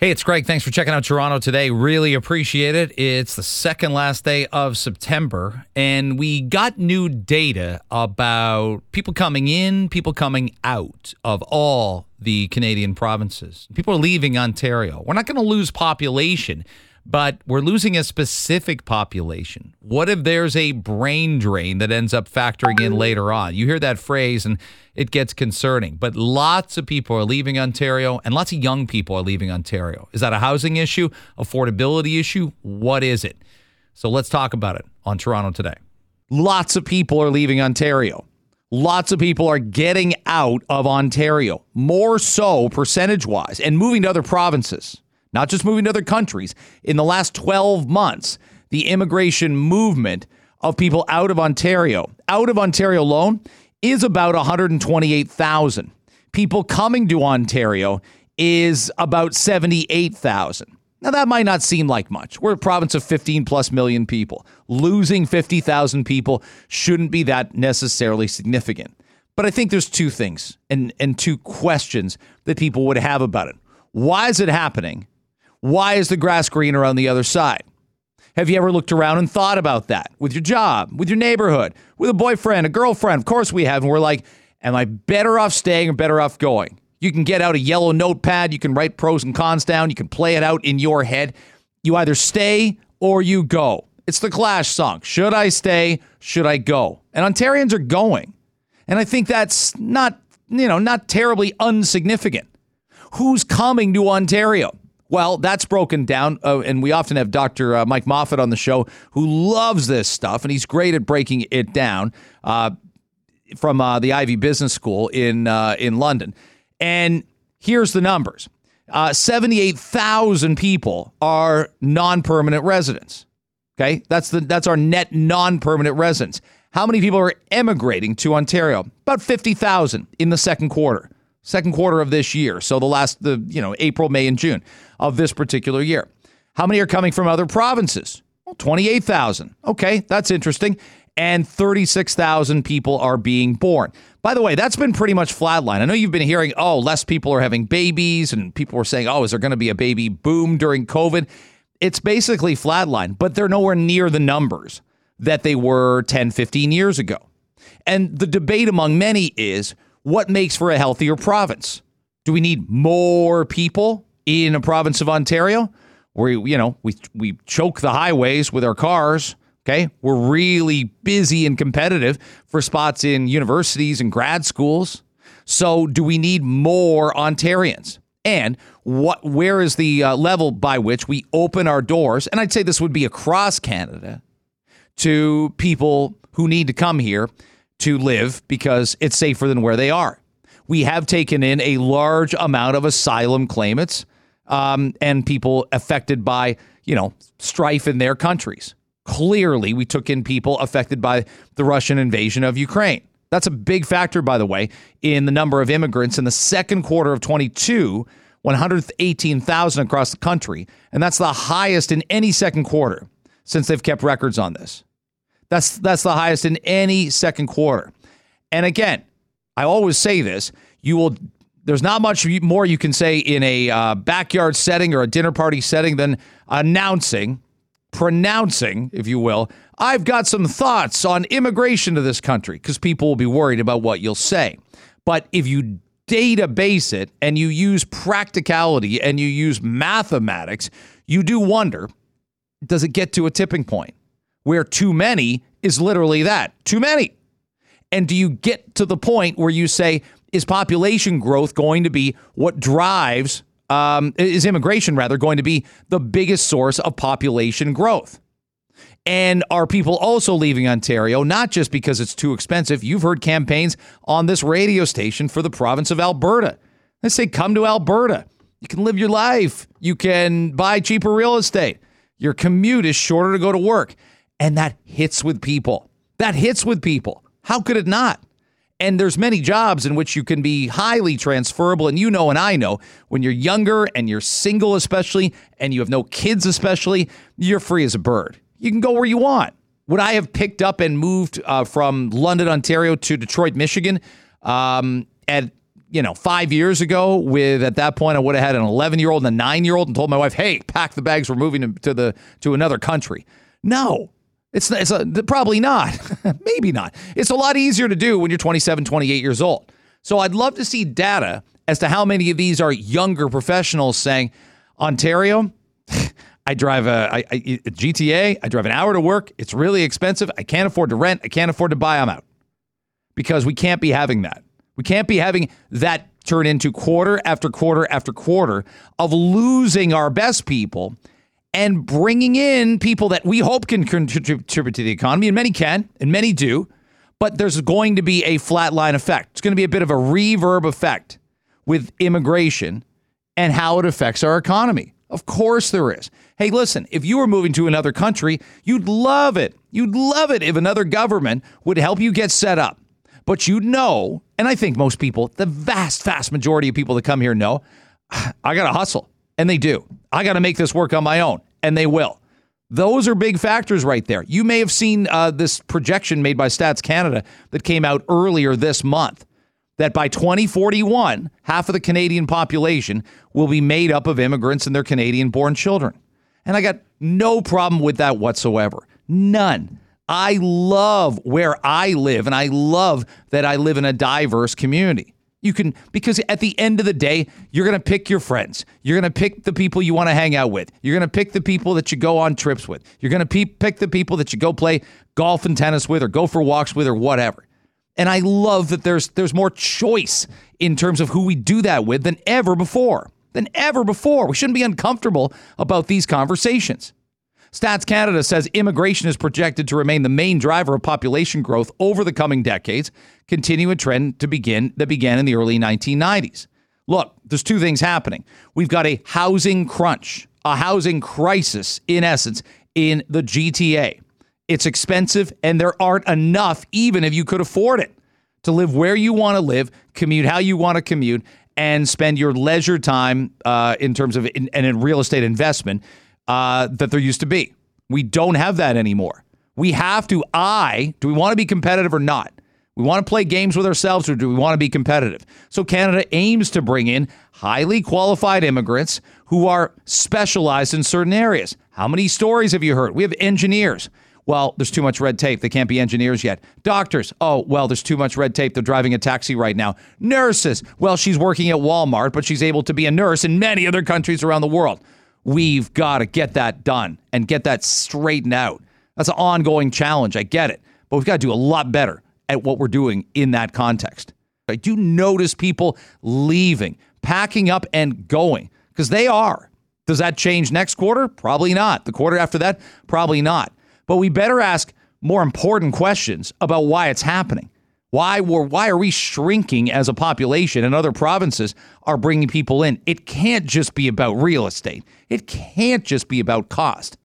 Hey, it's Greg. Thanks for checking out Toronto today. Really appreciate it. It's the second last day of September, and we got new data about people coming in, people coming out of all the Canadian provinces. People are leaving Ontario. We're not going to lose population but we're losing a specific population. What if there's a brain drain that ends up factoring in later on? You hear that phrase and it gets concerning. But lots of people are leaving Ontario and lots of young people are leaving Ontario. Is that a housing issue, affordability issue? What is it? So let's talk about it on Toronto today. Lots of people are leaving Ontario. Lots of people are getting out of Ontario, more so percentage wise, and moving to other provinces not just moving to other countries. In the last 12 months, the immigration movement of people out of Ontario, out of Ontario alone, is about 128,000. People coming to Ontario is about 78,000. Now, that might not seem like much. We're a province of 15 plus million people. Losing 50,000 people shouldn't be that necessarily significant. But I think there's two things and, and two questions that people would have about it. Why is it happening? Why is the grass greener on the other side? Have you ever looked around and thought about that with your job, with your neighborhood, with a boyfriend, a girlfriend? Of course we have. And we're like, am I better off staying or better off going? You can get out a yellow notepad. You can write pros and cons down. You can play it out in your head. You either stay or you go. It's the Clash song. Should I stay? Should I go? And Ontarians are going. And I think that's not, you know, not terribly unsignificant. Who's coming to Ontario? Well, that's broken down, uh, and we often have Dr. Uh, Mike Moffatt on the show who loves this stuff, and he's great at breaking it down uh, from uh, the Ivey Business School in uh, in London. And here's the numbers: uh, seventy-eight thousand people are non-permanent residents. Okay, that's the that's our net non-permanent residents. How many people are emigrating to Ontario? About fifty thousand in the second quarter second quarter of this year. So the last, the you know, April, May, and June of this particular year. How many are coming from other provinces? Well, 28,000. Okay, that's interesting. And 36,000 people are being born. By the way, that's been pretty much flatline. I know you've been hearing, oh, less people are having babies, and people were saying, oh, is there going to be a baby boom during COVID? It's basically flatline, but they're nowhere near the numbers that they were 10, 15 years ago. And the debate among many is what makes for a healthier province? Do we need more people in a province of Ontario where you know we we choke the highways with our cars? Okay, we're really busy and competitive for spots in universities and grad schools. So, do we need more Ontarians? And what where is the uh, level by which we open our doors? And I'd say this would be across Canada to people who need to come here to live because it's safer than where they are. We have taken in a large amount of asylum claimants um, and people affected by, you know, strife in their countries. Clearly, we took in people affected by the Russian invasion of Ukraine. That's a big factor, by the way, in the number of immigrants in the second quarter of 22, 118,000 across the country. And that's the highest in any second quarter since they've kept records on this. That's that's the highest in any second quarter. And again, I always say this: you will. There's not much more you can say in a uh, backyard setting or a dinner party setting than announcing, pronouncing, if you will, I've got some thoughts on immigration to this country because people will be worried about what you'll say. But if you database it and you use practicality and you use mathematics, you do wonder does it get to a tipping point? Where too many is literally that too many. And do you get to the point where you say, is population growth going to be what drives, um, is immigration rather going to be the biggest source of population growth? And are people also leaving Ontario, not just because it's too expensive? You've heard campaigns on this radio station for the province of Alberta. They say, come to Alberta. You can live your life. You can buy cheaper real estate. Your commute is shorter to go to work. And that hits with people. That hits with people. How could it not? And there's many jobs in which you can be highly transferable. And you know, and I know, when you're younger and you're single, especially, and you have no kids, especially, you're free as a bird. You can go where you want. Would I have picked up and moved uh, from London, Ontario to Detroit, Michigan um, at you know, five years ago, with at that point I would have had an 11 year old and a nine year old, and told my wife, "Hey, pack the bags. We're moving to the to another country." No, it's it's a, probably not. Maybe not. It's a lot easier to do when you're 27, 28 years old. So I'd love to see data as to how many of these are younger professionals saying, Ontario, I drive a, a, a GTA, I drive an hour to work. It's really expensive. I can't afford to rent. I can't afford to buy. I'm out. Because we can't be having that. We can't be having that turn into quarter after quarter after quarter of losing our best people and bringing in people that we hope can contribute to the economy, and many can, and many do. But there's going to be a flatline effect. It's going to be a bit of a reverb effect with immigration and how it affects our economy. Of course, there is. Hey, listen, if you were moving to another country, you'd love it. You'd love it if another government would help you get set up. But you know, and I think most people, the vast, vast majority of people that come here know, I got to hustle. And they do. I got to make this work on my own. And they will. Those are big factors right there. You may have seen uh, this projection made by Stats Canada that came out earlier this month that by 2041, half of the Canadian population will be made up of immigrants and their Canadian born children. And I got no problem with that whatsoever. None. I love where I live, and I love that I live in a diverse community. You can, because at the end of the day, you're going to pick your friends. You're going to pick the people you want to hang out with. You're going to pick the people that you go on trips with. You're going to pe- pick the people that you go play golf and tennis with or go for walks with or whatever. And I love that there's there's more choice in terms of who we do that with than ever before. Than ever before. We shouldn't be uncomfortable about these conversations. Stats Canada says immigration is projected to remain the main driver of population growth over the coming decades, continue a trend to begin that began in the early 1990s. Look, there's two things happening. We've got a housing crunch, a housing crisis in essence in the GTA. It's expensive and there aren't enough even if you could afford it to live where you want to live, commute how you want to commute and spend your leisure time uh, in terms of in, and in real estate investment uh, that there used to be. We don't have that anymore. We have to, I, do we want to be competitive or not? We want to play games with ourselves or do we want to be competitive? So Canada aims to bring in highly qualified immigrants who are specialized in certain areas. How many stories have you heard? We have engineers. Well, there's too much red tape. They can't be engineers yet. Doctors. Oh, well, there's too much red tape. They're driving a taxi right now. Nurses. Well, she's working at Walmart, but she's able to be a nurse in many other countries around the world. We've got to get that done and get that straightened out. That's an ongoing challenge. I get it. But we've got to do a lot better at what we're doing in that context. I do notice people leaving, packing up and going because they are. Does that change next quarter? Probably not. The quarter after that? Probably not. But we better ask more important questions about why it's happening. Why we're, why are we shrinking as a population and other provinces are bringing people in? It can't just be about real estate. It can't just be about cost.